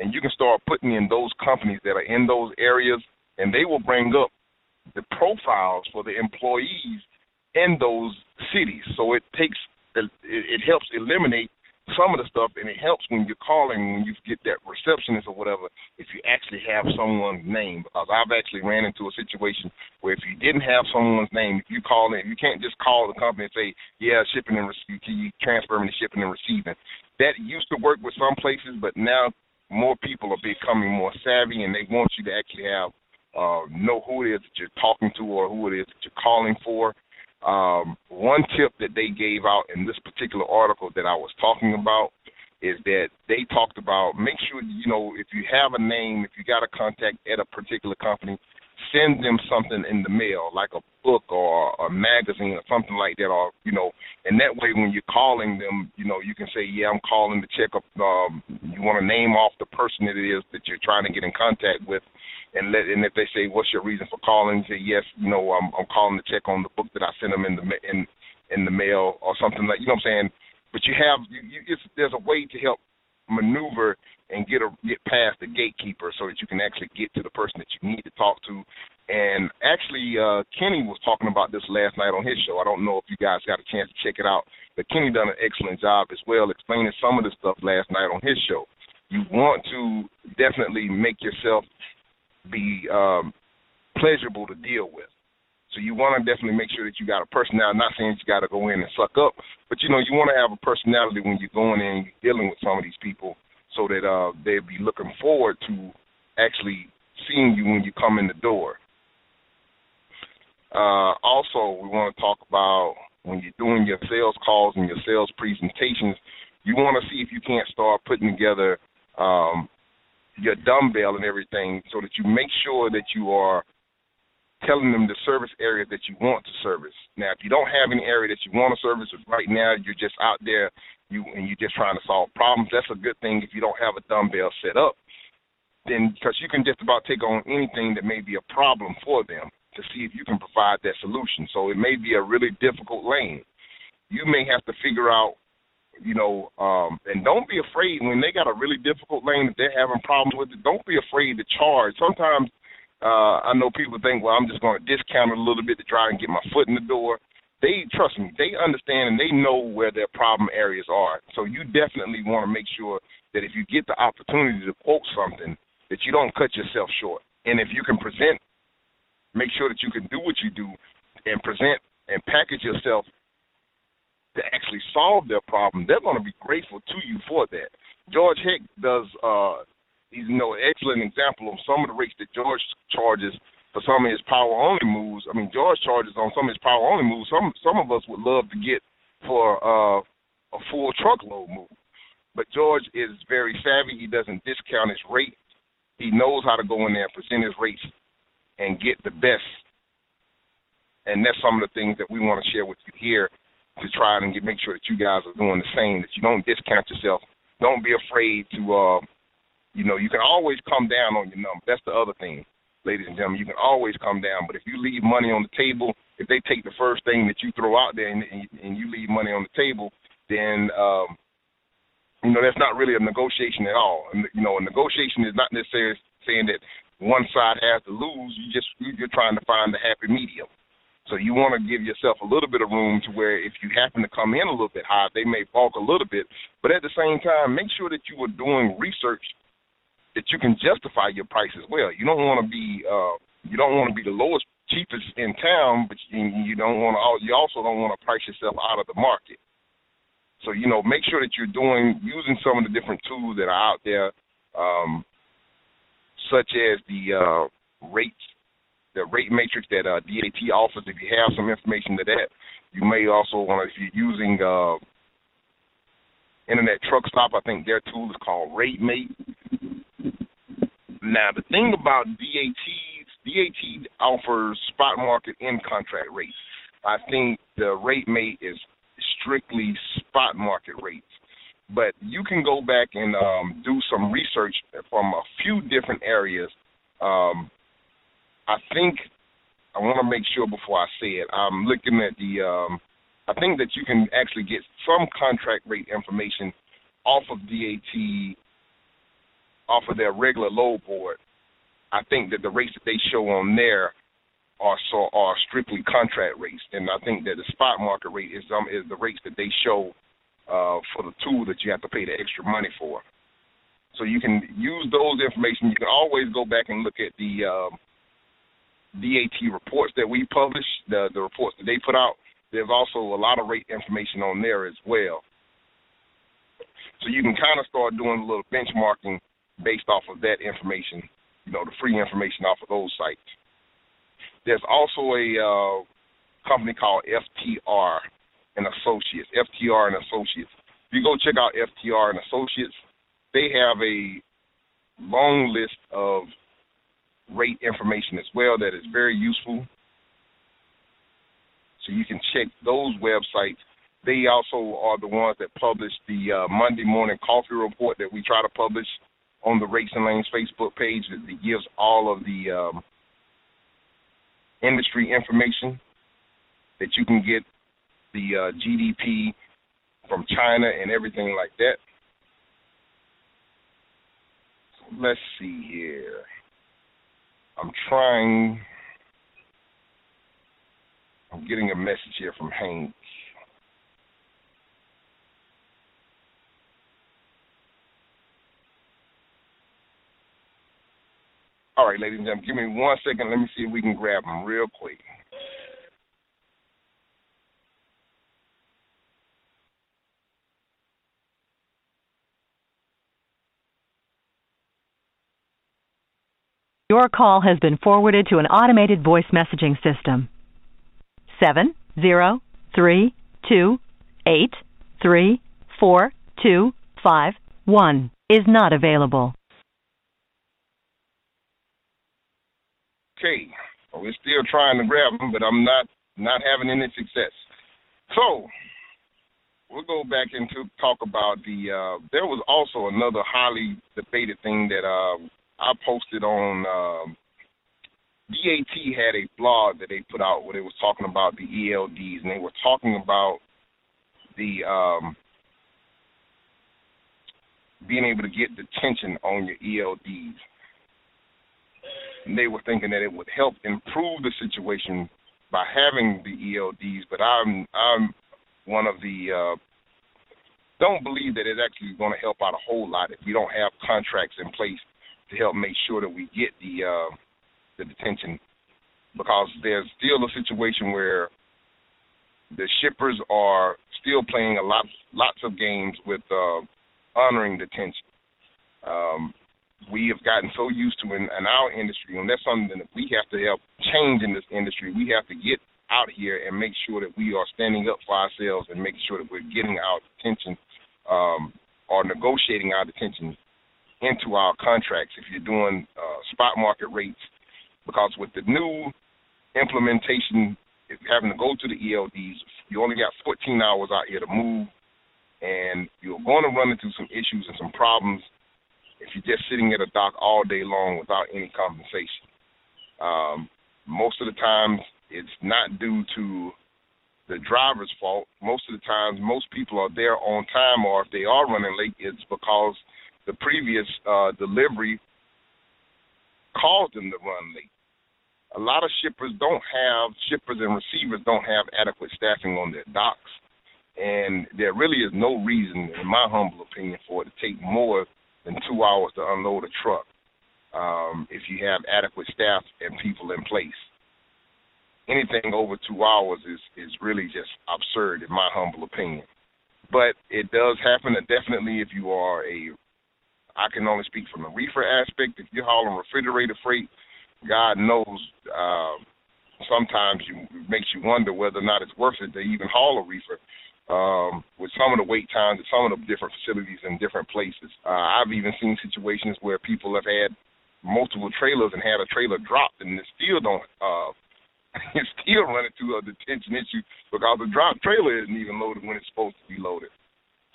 and you can start putting in those companies that are in those areas, and they will bring up the profiles for the employees in those cities. So it takes it helps eliminate some of the stuff, and it helps when you're calling when you get that receptionist or whatever. If you actually have someone's name, because I've actually ran into a situation where if you didn't have someone's name, if you call in, you can't just call the company and say, "Yeah, shipping and receiving, can you shipping and receiving?" That used to work with some places, but now more people are becoming more savvy, and they want you to actually have uh, know who it is that you're talking to or who it is that you're calling for. Um, one tip that they gave out in this particular article that I was talking about is that they talked about make sure you know if you have a name, if you got a contact at a particular company, send them something in the mail, like a book or a magazine or something like that, or you know, and that way when you're calling them, you know, you can say, yeah, I'm calling to check up. Um, you want to name off the person that it is that you're trying to get in contact with, and let and if they say what's your reason for calling, say yes, you know I'm I'm calling to check on the book that I sent them in the in in the mail or something like you know what I'm saying. But you have you, you, it's, there's a way to help maneuver and get a get past the gatekeeper so that you can actually get to the person that you need to talk to. And actually, uh, Kenny was talking about this last night on his show. I don't know if you guys got a chance to check it out, but Kenny done an excellent job as well explaining some of the stuff last night on his show. You want to definitely make yourself be um, pleasurable to deal with. So you want to definitely make sure that you got a personality. Not saying you got to go in and suck up, but you know you want to have a personality when you're going in you're dealing with some of these people, so that uh, they'll be looking forward to actually seeing you when you come in the door. Uh, also, we want to talk about when you're doing your sales calls and your sales presentations. You want to see if you can't start putting together um, your dumbbell and everything so that you make sure that you are telling them the service area that you want to service. Now, if you don't have any area that you want to service, right now you're just out there you and you're just trying to solve problems. That's a good thing if you don't have a dumbbell set up. Then, because you can just about take on anything that may be a problem for them to see if you can provide that solution. So it may be a really difficult lane. You may have to figure out you know, um, and don't be afraid when they got a really difficult lane that they're having problems with it. Don't be afraid to charge. Sometimes uh, I know people think, well, I'm just going to discount it a little bit to try and get my foot in the door. They trust me. They understand and they know where their problem areas are. So you definitely want to make sure that if you get the opportunity to quote something, that you don't cut yourself short. And if you can present, make sure that you can do what you do and present and package yourself to actually solve their problem, they're going to be grateful to you for that. George Heck does, uh, he's you know, an excellent example of some of the rates that George charges for some of his power only moves. I mean, George charges on some of his power only moves. Some some of us would love to get for uh, a full truckload move, but George is very savvy. He doesn't discount his rate. He knows how to go in there and present his rates and get the best. And that's some of the things that we want to share with you here to try and get make sure that you guys are doing the same. That you don't discount yourself. Don't be afraid to, uh, you know, you can always come down on your number. That's the other thing, ladies and gentlemen. You can always come down, but if you leave money on the table, if they take the first thing that you throw out there and, and you leave money on the table, then um, you know that's not really a negotiation at all. You know, a negotiation is not necessarily saying that one side has to lose. You just you're trying to find the happy medium. So you want to give yourself a little bit of room to where if you happen to come in a little bit high, they may balk a little bit. But at the same time, make sure that you are doing research that you can justify your price as well. You don't want to be uh, you don't want to be the lowest cheapest in town, but you don't want to. You also don't want to price yourself out of the market. So you know, make sure that you're doing using some of the different tools that are out there, um, such as the uh, rates the rate matrix that uh, DAT offers. If you have some information to that, you may also want to, if you're using uh, Internet Truck Stop, I think their tool is called Rate Mate. Now, the thing about DAT, DAT offers spot market and contract rates. I think the Rate Mate is strictly spot market rates. But you can go back and um, do some research from a few different areas um, I think I want to make sure before I say it. I'm looking at the um, I think that you can actually get some contract rate information off of DAT, off of their regular load board. I think that the rates that they show on there are so are strictly contract rates, and I think that the spot market rate is um is the rates that they show uh, for the tool that you have to pay the extra money for. So you can use those information. You can always go back and look at the um, DAT reports that we publish, the the reports that they put out. There's also a lot of rate information on there as well. So you can kind of start doing a little benchmarking based off of that information, you know, the free information off of those sites. There's also a uh, company called FTR and Associates. FTR and Associates. If you go check out FTR and Associates, they have a long list of rate information as well that is very useful. So you can check those websites. They also are the ones that publish the uh, Monday morning coffee report that we try to publish on the Rates and Lanes Facebook page that gives all of the um, industry information that you can get the uh, GDP from China and everything like that. let's see here. I'm trying. I'm getting a message here from Hank. All right, ladies and gentlemen, give me one second. Let me see if we can grab them real quick. Your call has been forwarded to an automated voice messaging system. Seven zero three two eight three four two five one is not available. Okay, well, we're still trying to grab them, but I'm not not having any success. So we'll go back into talk about the. Uh, there was also another highly debated thing that uh, I posted on um, DAT had a blog that they put out where they was talking about the ELDs and they were talking about the um, being able to get detention on your ELDs. And they were thinking that it would help improve the situation by having the ELDs, but I'm I'm one of the uh, don't believe that it's actually going to help out a whole lot if you don't have contracts in place to help make sure that we get the uh, the detention because there's still a situation where the shippers are still playing a lot lots of games with uh, honoring detention. Um, we have gotten so used to in, in our industry, and that's something that we have to help change in this industry. We have to get out of here and make sure that we are standing up for ourselves and making sure that we're getting our detention um, or negotiating our detention into our contracts if you're doing uh, spot market rates, because with the new implementation, if you're having to go to the ELDs, you only got 14 hours out here to move, and you're going to run into some issues and some problems if you're just sitting at a dock all day long without any compensation. Um, most of the times, it's not due to the driver's fault. Most of the times, most people are there on time, or if they are running late, it's because the previous uh, delivery caused them to run late. A lot of shippers don't have shippers and receivers don't have adequate staffing on their docks, and there really is no reason, in my humble opinion, for it to take more than two hours to unload a truck um, if you have adequate staff and people in place. Anything over two hours is is really just absurd, in my humble opinion. But it does happen, and definitely if you are a I can only speak from the reefer aspect. If you're hauling refrigerator freight, God knows uh, sometimes you, it makes you wonder whether or not it's worth it to even haul a reefer. Um, with some of the wait times at some of the different facilities in different places. Uh, I've even seen situations where people have had multiple trailers and had a trailer dropped and they still don't uh (laughs) it's still running to a detention issue because the drop trailer isn't even loaded when it's supposed to be loaded.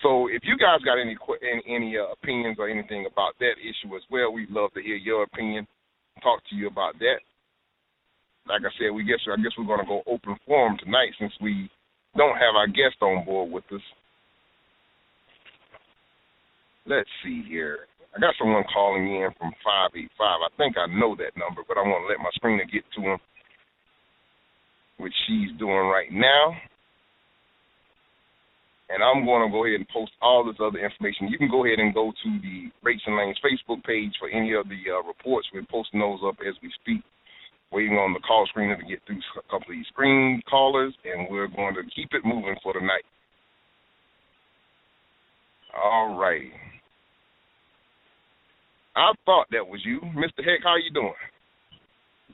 So if you guys got any any, any uh, opinions or anything about that issue as well, we'd love to hear your opinion. Talk to you about that. Like I said, we guess I guess we're to go open forum tonight since we don't have our guest on board with us. Let's see here. I got someone calling in from 585. I think I know that number, but I want to let my screener get to him, which she's doing right now. And I'm going to go ahead and post all this other information. You can go ahead and go to the Rates and Lanes Facebook page for any of the uh, reports. We're posting those up as we speak. Waiting on the call screener to get through a couple of these screen callers, and we're going to keep it moving for tonight. night. All right. I thought that was you, Mr. Heck. How you doing?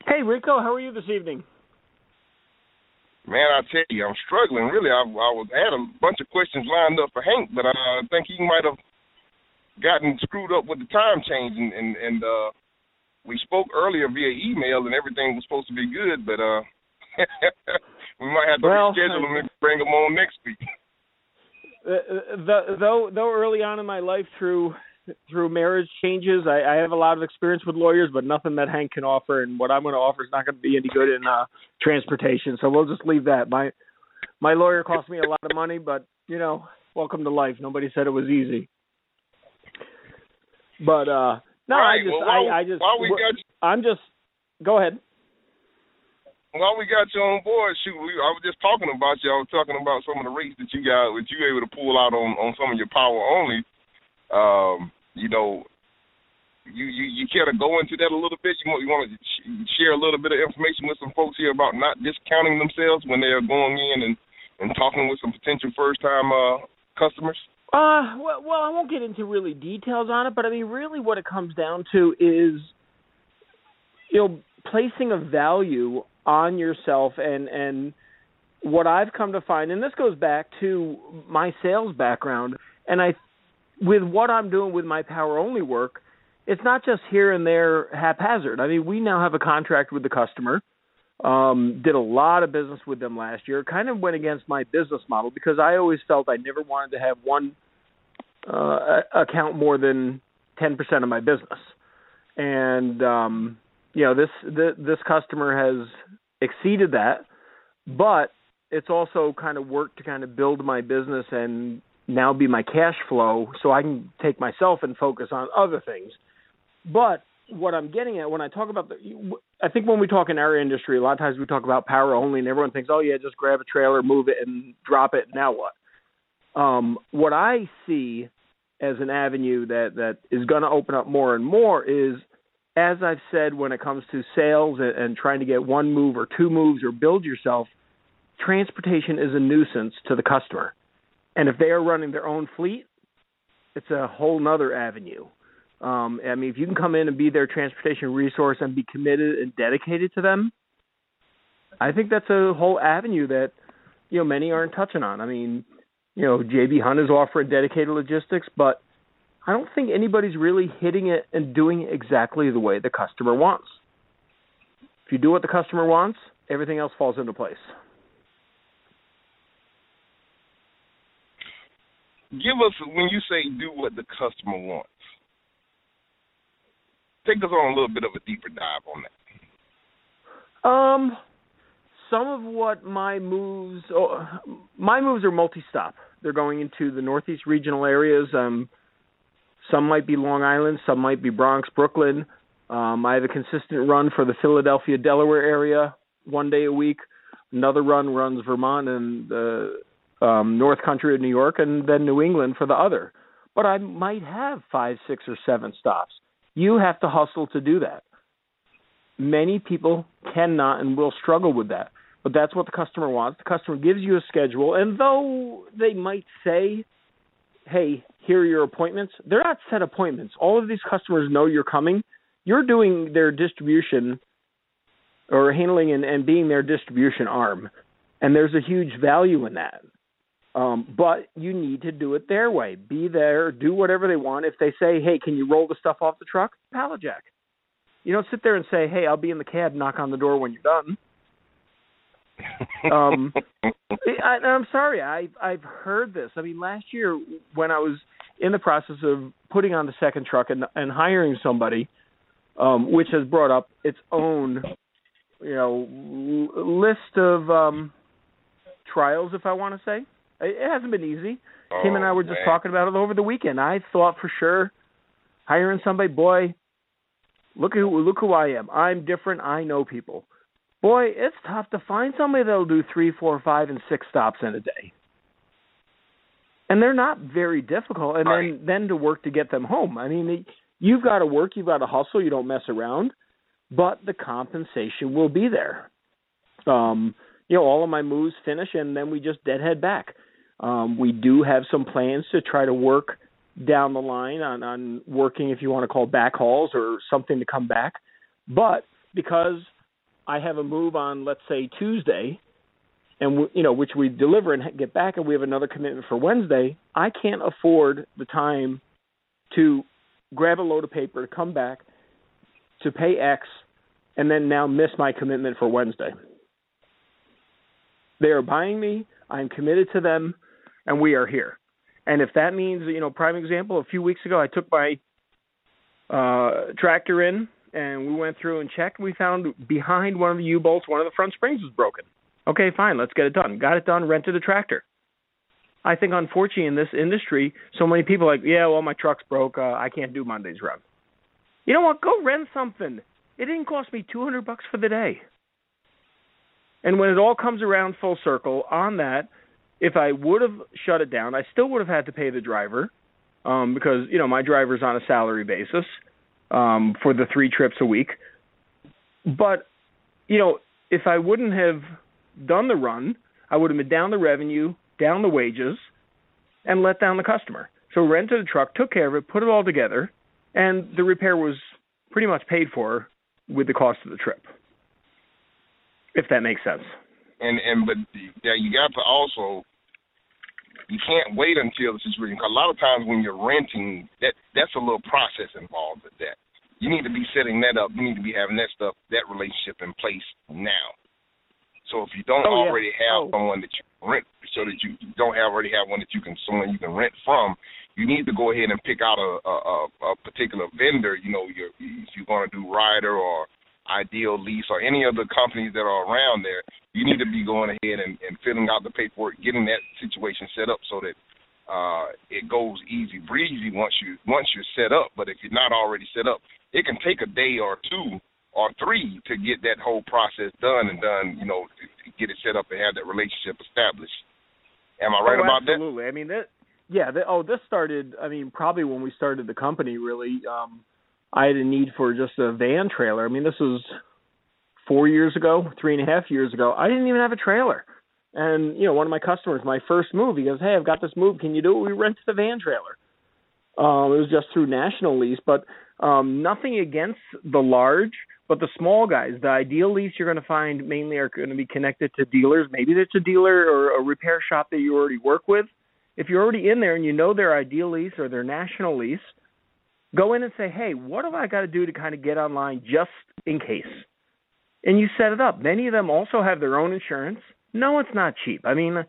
Hey, Rico. How are you this evening? Man, I tell you, I'm struggling. Really, I, I was had a bunch of questions lined up for Hank, but I think he might have gotten screwed up with the time change, and and, and uh, we spoke earlier via email, and everything was supposed to be good, but uh, (laughs) we might have to well, reschedule him and bring him on next week. (laughs) Uh, the, though though early on in my life through through marriage changes. I, I have a lot of experience with lawyers, but nothing that Hank can offer, and what I'm going to offer is not going to be any good in uh, transportation. So we'll just leave that. My my lawyer cost me a lot of money, but you know, welcome to life. Nobody said it was easy. But uh no, right, I just well, while, I, I just we got you, I'm just go ahead. While we got you on board, shoot, we, I was just talking about you. I was talking about some of the rates that you got, that you able to pull out on on some of your power only. Um, you know, you, you you care to go into that a little bit? You want you want to share a little bit of information with some folks here about not discounting themselves when they are going in and and talking with some potential first time uh, customers. Uh, well, well, I won't get into really details on it, but I mean, really, what it comes down to is, you know, placing a value on yourself and and what I've come to find, and this goes back to my sales background, and I with what I'm doing with my power only work, it's not just here and there haphazard. I mean, we now have a contract with the customer. Um, did a lot of business with them last year. Kind of went against my business model because I always felt I never wanted to have one uh, account more than ten percent of my business. And um, you know, this the, this customer has exceeded that, but it's also kind of worked to kind of build my business and now be my cash flow so I can take myself and focus on other things. But what I'm getting at when I talk about the, I think when we talk in our industry, a lot of times we talk about power only, and everyone thinks, oh yeah, just grab a trailer, move it, and drop it. Now what? Um, what I see as an avenue that that is going to open up more and more is, as I've said, when it comes to sales and, and trying to get one move or two moves or build yourself, transportation is a nuisance to the customer. And if they are running their own fleet, it's a whole nother avenue. Um, I mean, if you can come in and be their transportation resource and be committed and dedicated to them, I think that's a whole avenue that you know many aren't touching on. I mean, you know, JB Hunt is offering dedicated logistics, but I don't think anybody's really hitting it and doing it exactly the way the customer wants. If you do what the customer wants, everything else falls into place. Give us when you say do what the customer wants. Take us on a little bit of a deeper dive on that. Um, some of what my moves, oh, my moves are multi-stop. They're going into the Northeast regional areas. Um, some might be Long Island, some might be Bronx, Brooklyn. Um, I have a consistent run for the Philadelphia, Delaware area, one day a week. Another run runs Vermont and the um, North Country of New York, and then New England for the other. But I might have five, six, or seven stops. You have to hustle to do that. Many people cannot and will struggle with that. But that's what the customer wants. The customer gives you a schedule, and though they might say, hey, here are your appointments, they're not set appointments. All of these customers know you're coming. You're doing their distribution or handling and, and being their distribution arm. And there's a huge value in that. Um, but you need to do it their way. Be there, do whatever they want. If they say, "Hey, can you roll the stuff off the truck?" Pallet jack. You don't sit there and say, "Hey, I'll be in the cab. Knock on the door when you're done." um, (laughs) I, I'm sorry. I I've heard this. I mean, last year when I was in the process of putting on the second truck and and hiring somebody, um, which has brought up its own, you know, list of um, trials, if I want to say. It hasn't been easy. Oh, Tim and I were just man. talking about it over the weekend. I thought for sure hiring somebody, boy, look who look who I am. I'm different. I know people. Boy, it's tough to find somebody that'll do three, four, five, and six stops in a day. And they're not very difficult. And Right. then then to work to get them home. I mean, you've got to work. You've got to hustle. You don't mess around. But the compensation will be there. Um, you know, all of my moves finish, and then we just deadhead back. Um, we do have some plans to try to work down the line on, on working, if you want to call back hauls or something to come back. But because I have a move on, let's say Tuesday, and w- you know which we deliver and get back, and we have another commitment for Wednesday, I can't afford the time to grab a load of paper to come back to pay X, and then now miss my commitment for Wednesday. They are buying me. I'm committed to them, and we are here. And if that means, you know, prime example, a few weeks ago, I took my uh, tractor in and we went through and checked. We found behind one of the U bolts, one of the front springs was broken. Okay, fine, let's get it done. Got it done, rented a tractor. I think, unfortunately, in this industry, so many people are like, yeah, well, my truck's broke. Uh, I can't do Monday's run. You know what? Go rent something. It didn't cost me 200 bucks for the day. And when it all comes around full circle on that, if I would have shut it down, I still would have had to pay the driver um, because you know my driver's on a salary basis um, for the three trips a week. But you know, if I wouldn't have done the run, I would have been down the revenue, down the wages, and let down the customer. So rented a truck, took care of it, put it all together, and the repair was pretty much paid for with the cost of the trip. If that makes sense. And and but yeah, you got to also you can't wait until the situation. Cause a lot of times when you're renting, that that's a little process involved with that. You need to be setting that up. You need to be having that stuff, that relationship in place now. So if you don't Oh, yeah. already have Oh. someone that you rent, so that you don't have already have one that you can someone you can rent from, you need to go ahead and pick out a a, a, a particular vendor. You know, you're, if you're going to do Ryder or Idealease or any of the companies that are around there, you need to be going ahead and, and filling out the paperwork, getting that situation set up so that uh, it goes easy breezy once you once you're set up. But if you're not already set up, it can take a day or two or three to get that whole process done and done. You know, get it set up and have that relationship established. Am I right oh, about that? absolutely. I mean, that, yeah. The, oh, this started. I mean, probably when we started the company. Really, um, I had a need for just a van trailer. I mean, this was four years ago, three and a half years ago. I didn't even have a trailer. And you know, one of my customers, my first move, he goes, "Hey, I've got this move. Can you do it?" We rented the van trailer. Um, it was just through national lease, but um, nothing against the large, but the small guys. The Idealease you're going to find mainly are going to be connected to dealers. Maybe it's a dealer or a repair shop that you already work with. If you're already in there and you know their Idealease or their national lease, go in and say, "Hey, what have I got to do to kind of get online just in case?" And you set it up. Many of them also have their own insurance. No, it's not cheap. I mean,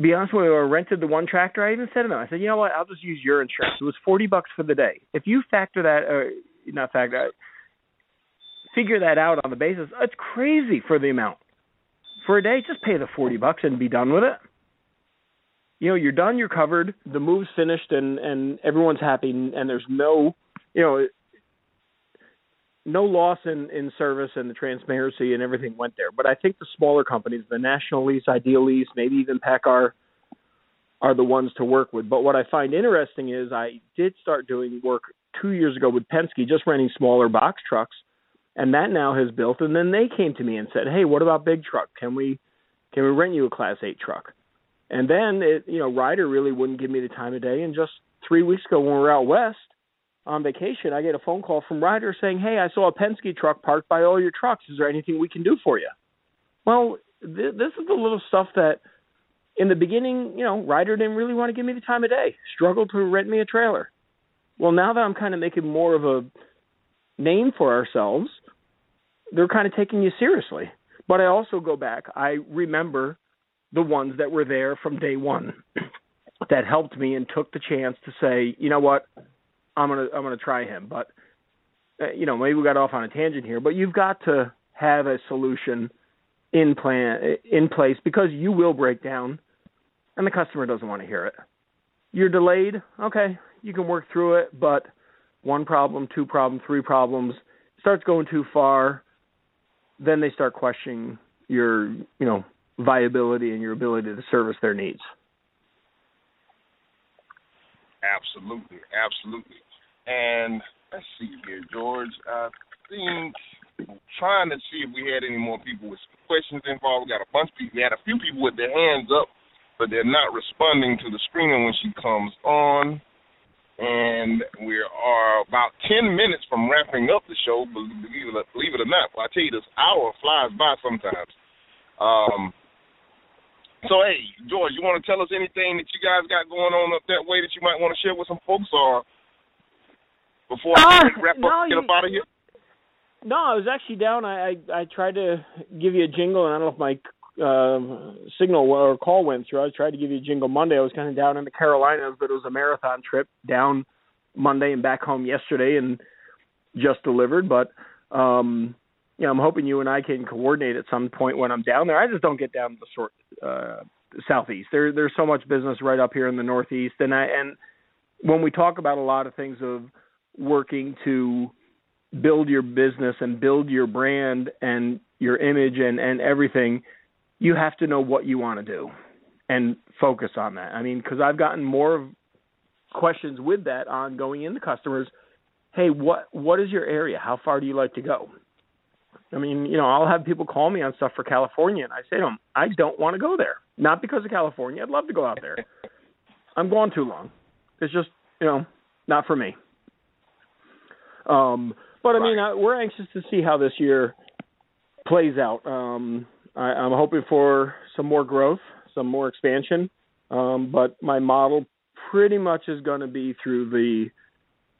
be honest with you, I rented the one tractor. I even said to them, I said, you know what? I'll just use your insurance. It was forty bucks for the day. If you factor that, or not factor, uh, figure that out on the basis, it's crazy for the amount for a day. Just pay the forty bucks and be done with it. You know, you're done. You're covered. The move's finished, and and everyone's happy, and, and there's no, you know, no loss in in service and the transparency and everything went there. But I think the smaller companies, the National Lease, Idealease, maybe even PACCAR, are the ones to work with. But what I find interesting is I did start doing work two years ago with Penske, just renting smaller box trucks, and that now has built. And then they came to me and said, "Hey, what about big truck? Can we can we rent you a Class Eight truck?" And then it, you know, Ryder really wouldn't give me the time of day. And just three weeks ago, when we were out west on vacation, I get a phone call from Ryder saying, "Hey, I saw a Penske truck parked by all your trucks. Is there anything we can do for you?" Well, th- this is the little stuff that, in the beginning, you know, Ryder didn't really want to give me the time of day. Struggled to rent me a trailer. Well, now that I'm kind of making more of a name for ourselves, they're kind of taking you seriously. But I also go back. I remember the ones that were there from day one (clears throat) that helped me and took the chance to say, you know what, I'm gonna I'm gonna try him. But uh, you know, maybe we got off on a tangent here. But you've got to have a solution in plan in place because you will break down and the customer doesn't want to hear it. You're delayed, okay, you can work through it, but one problem, two problem, three problems starts going too far, then they start questioning your, you know, viability and your ability to service their needs. Absolutely, absolutely. And let's see here, George. I think trying to see if we had any more people with questions involved. We got a bunch of people. We had a few people with their hands up, but they're not responding to the screener when she comes on. And we are about 10 minutes from wrapping up the show, believe it or not. Well, I tell you, this hour flies by sometimes. Um, so, hey, George, you want to tell us anything that you guys got going on up that way that you might want to share with some folks, or before I uh, wrap up, get up out of here? No, I was actually down. I, I I tried to give you a jingle, and I don't know if my uh, signal or call went through. I tried to give you a jingle Monday. I was kind of down in the Carolinas, but it was a marathon trip down Monday and back home yesterday, and just delivered. But um, you know, I'm hoping you and I can coordinate at some point when I'm down there. I just don't get down to the sort uh, southeast. There there's so much business right up here in the northeast, and I and when we talk about a lot of things of working to build your business and build your brand and your image and and everything you have to know what you want to do and focus on that. I mean because i've gotten more questions with that on going into customers. Hey what what is your area? How far do you like to go i mean you know i'll have people call me on stuff for california and i say to them i don't want to go there not because of california i'd love to go out there i'm gone too long it's just you know not for me um but I mean, I, we're anxious to see how this year plays out. Um, I, I'm hoping for some more growth, some more expansion. Um, but my model pretty much is going to be through the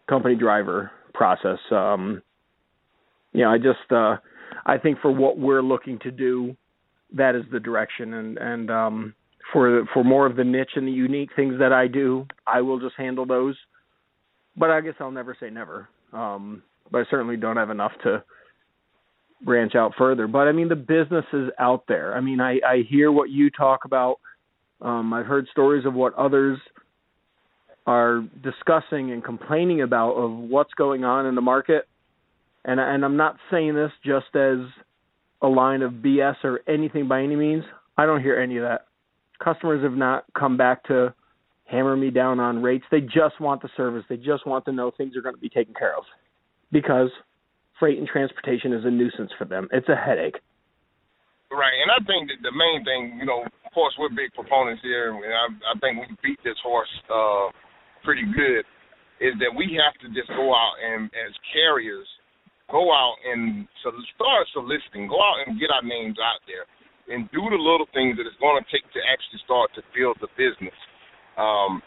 company driver process. Um, you know, I just uh, I think for what we're looking to do, that is the direction, and and um, for for more of the niche and the unique things that I do, I will just handle those. But I guess I'll never say never. Um, but I certainly don't have enough to branch out further. But I mean, the business is out there. I mean, I, I hear what you talk about. Um, I've heard stories of what others are discussing and complaining about of what's going on in the market. And and I'm not saying this just as a line of BS or anything by any means. I don't hear any of that. Customers have not come back to hammer me down on rates. They just want the service. They just want to know things are going to be taken care of because freight and transportation is a nuisance for them. It's a headache. Right, and I think that the main thing, you know, of course, we're big proponents here, and I, I think we beat this horse uh, pretty good. Is that we have to just go out and, as carriers, go out and so start soliciting, go out and get our names out there, and do the little things that it's going to take to actually start to build the business. Um,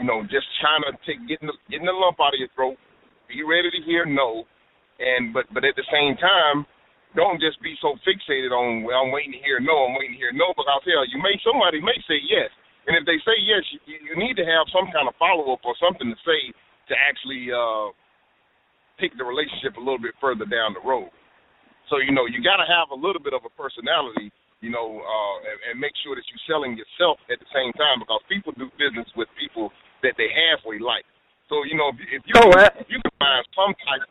you know, just trying to take getting the, getting the lump out of your throat, be ready to hear no, and but but at the same time, don't just be so fixated on well, I'm waiting to hear no, I'm waiting to hear no. But I'll tell you, may somebody may say yes, and if they say yes, you, you need to have some kind of follow up or something to say to actually uh, take the relationship a little bit further down the road. So you know, you got to have a little bit of a personality, you know, uh, and, and make sure that you're selling yourself at the same time because people do business with people that they halfway like. So you know, if, if you oh, can, if you can find some type,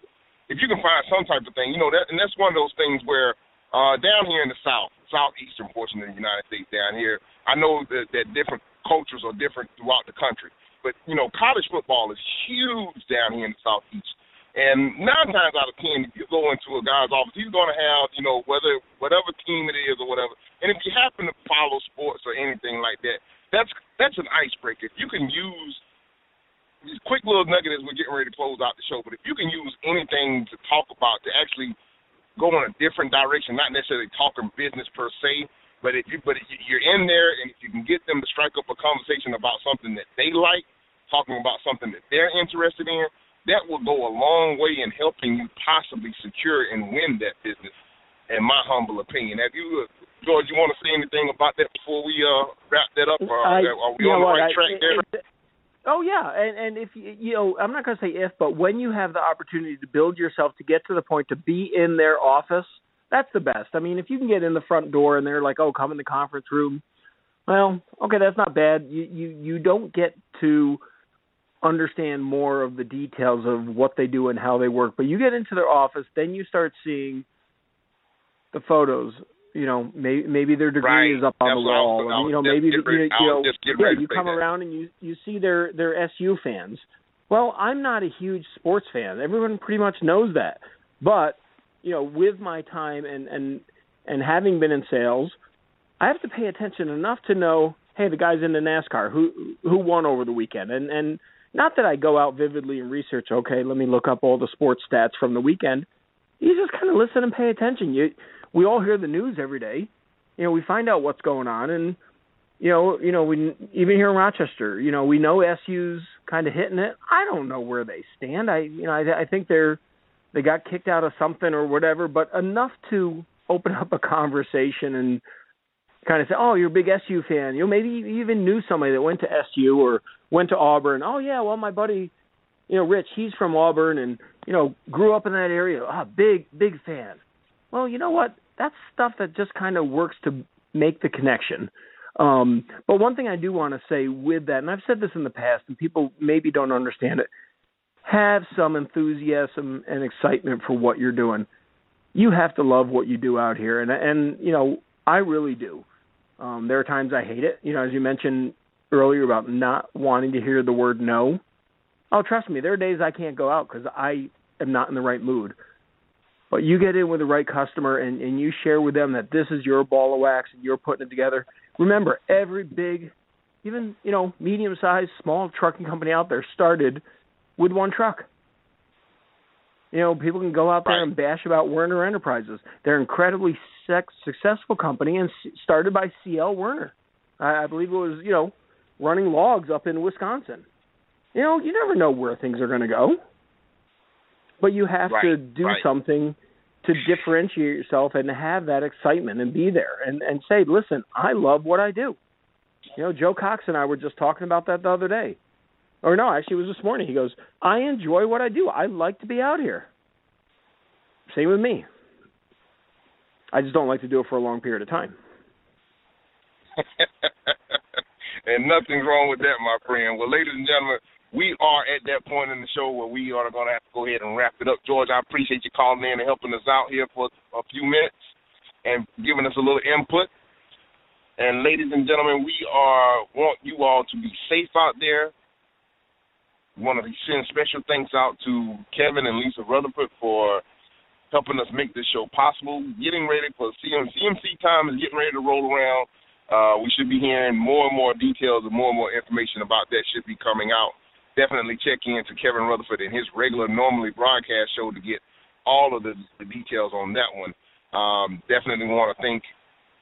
if you can find some type of thing, you know that, and that's one of those things where uh, down here in the south, southeastern portion of the United States, down here, I know that, that different cultures are different throughout the country, but you know, college football is huge down here in the southeast. And nine times out of ten, if you go into a guy's office, he's going to have, you know, whether whatever team it is or whatever. And if you happen to follow sports or anything like that, that's that's an icebreaker. If you can use these quick little nuggets we're getting ready to close out the show. But if you can use anything to talk about to actually go in a different direction, not necessarily talking business per se, but if you but if you're in there and if you can get them to strike up a conversation about something that they like, talking about something that they're interested in, that will go a long way in helping you possibly secure and win that business. In my humble opinion, have you, uh, George, you want to say anything about that before we uh, wrap that up? Or I, are we on the right I, track there? It, Oh yeah, and and if you you know, I'm not going to say if, but when you have the opportunity to build yourself to get to the point to be in their office that's the best. I mean, if you can get in the front door and they're like, "Oh, come in the conference room," well, okay, that's not bad. You you you don't get to understand more of the details of what they do and how they work, but you get into their office, then you start seeing the photos. You know, maybe maybe their degree Right. is up on That's the I was- wall. And, you know, maybe you, ready- you know, yeah, you come around and you you see their their SU fans. Well, I'm not a huge sports fan. Everyone pretty much knows that. But, you know, with my time and and and having been in sales, I have to pay attention enough to know, hey, the guy's into NASCAR. Who who won over the weekend? And and not that I go out vividly and research, okay, let me look up all the sports stats from the weekend. You just kind of listen and pay attention. You we all hear the news every day. You know, we find out what's going on and you know, you know, we even here in Rochester, you know, we know SU's kind of hitting it. I don't know where they stand. I, you know, I, I think they're they got kicked out of something or whatever, but enough to open up a conversation and kind of say, "Oh, you're a big SU fan." You know, maybe you even knew somebody that went to SU or went to Auburn. Oh yeah, well my buddy, you know, Rich, he's from Auburn and you know grew up in that area. Ah, big big fan. Well, you know what? That's stuff that just kind of works to make the connection. Um, but one thing I do want to say with that, and I've said this in the past, and people maybe don't understand it, have some enthusiasm and excitement for what you're doing. You have to love what you do out here, and and you know I really do. Um, there are times I hate it, you know, as you mentioned earlier about not wanting to hear the word no. Oh, trust me, there are days I can't go out because I am not in the right mood. But you get in with the right customer and, and you share with them that this is your ball of wax and you're putting it together. Remember, every big, even you know, medium sized, small trucking company out there started with one truck. You know, people can go out there Right. and bash about Werner Enterprises. They're an incredibly sex, successful company and s- started by C.L. Werner. I, I believe it was, you know, running logs up in Wisconsin. You know, you never know where things are going to go. But you have to do right. something to differentiate yourself and have that excitement and be there and and say, "Listen, I love what I do." You know, Joe Cox and I were just talking about that the other day. Or no, actually it was this morning. He goes, "I enjoy what I do. I like to be out here." Same with me. I just don't like to do it for a long period of time. (laughs) and nothing's wrong with that, my friend. Well, ladies and gentlemen, we are at that point in the show where we are going to have to go ahead and wrap it up. George, I appreciate you calling in and helping us out here for a few minutes and giving us a little input. And ladies and gentlemen, we are want you all to be safe out there. Want to send special thanks out to Kevin and Lisa Rutherford for helping us make this show possible. Getting ready for CM, CMC time is getting ready to roll around. Uh, we should be hearing more and more details and more and more information about that should be coming out. Definitely check in to Kevin Rutherford and his regular, normally broadcast show to get all of the, the details on that one. Um, definitely want to thank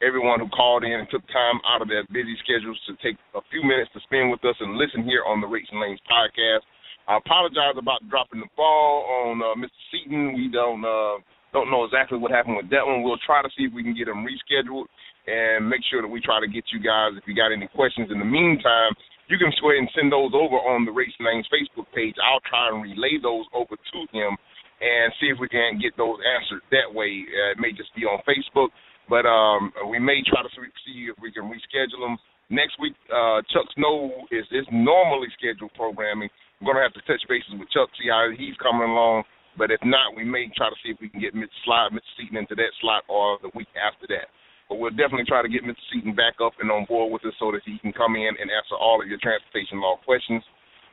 everyone who called in and took time out of their busy schedules to take a few minutes to spend with us and listen here on the Rates and Lanes podcast. I apologize about dropping the ball on uh, Mr. Seaton. We don't uh, don't know exactly what happened with that one. We'll try to see if we can get him rescheduled and make sure that we try to get you guys if you got any questions. In the meantime, you can go ahead and send those over on the Race Lanes Facebook page. I'll try and relay those over to him and see if we can get those answered that way. Uh, it may just be on Facebook, but um, we may try to see if we can reschedule them. Next week, uh, Chuck Snow is is normally scheduled programming. I'm going to have to touch bases with Chuck, see how he's coming along. But if not, we may try to see if we can get Mr. Slide, Mr. Seaton into that slot or the week after that. But we'll definitely try to get Mr. Seaton back up and on board with us so that he can come in and answer all of your transportation law questions.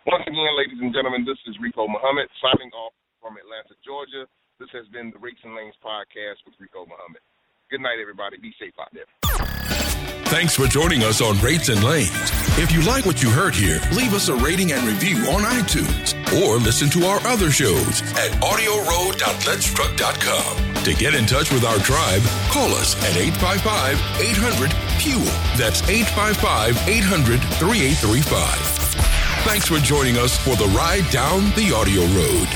Once again, ladies and gentlemen, this is Rico Muhammad signing off from Atlanta, Georgia. This has been the Rates and Lanes podcast with Rico Muhammad. Good night, everybody. Be safe out there. Thanks for joining us on Rates and Lanes. If you like what you heard here, leave us a rating and review on iTunes or listen to our other shows at audioroad.letstruck.com. To get in touch with our tribe, call us at 855 800 FUEL. That's 855 800 3835. Thanks for joining us for the ride down the audio road.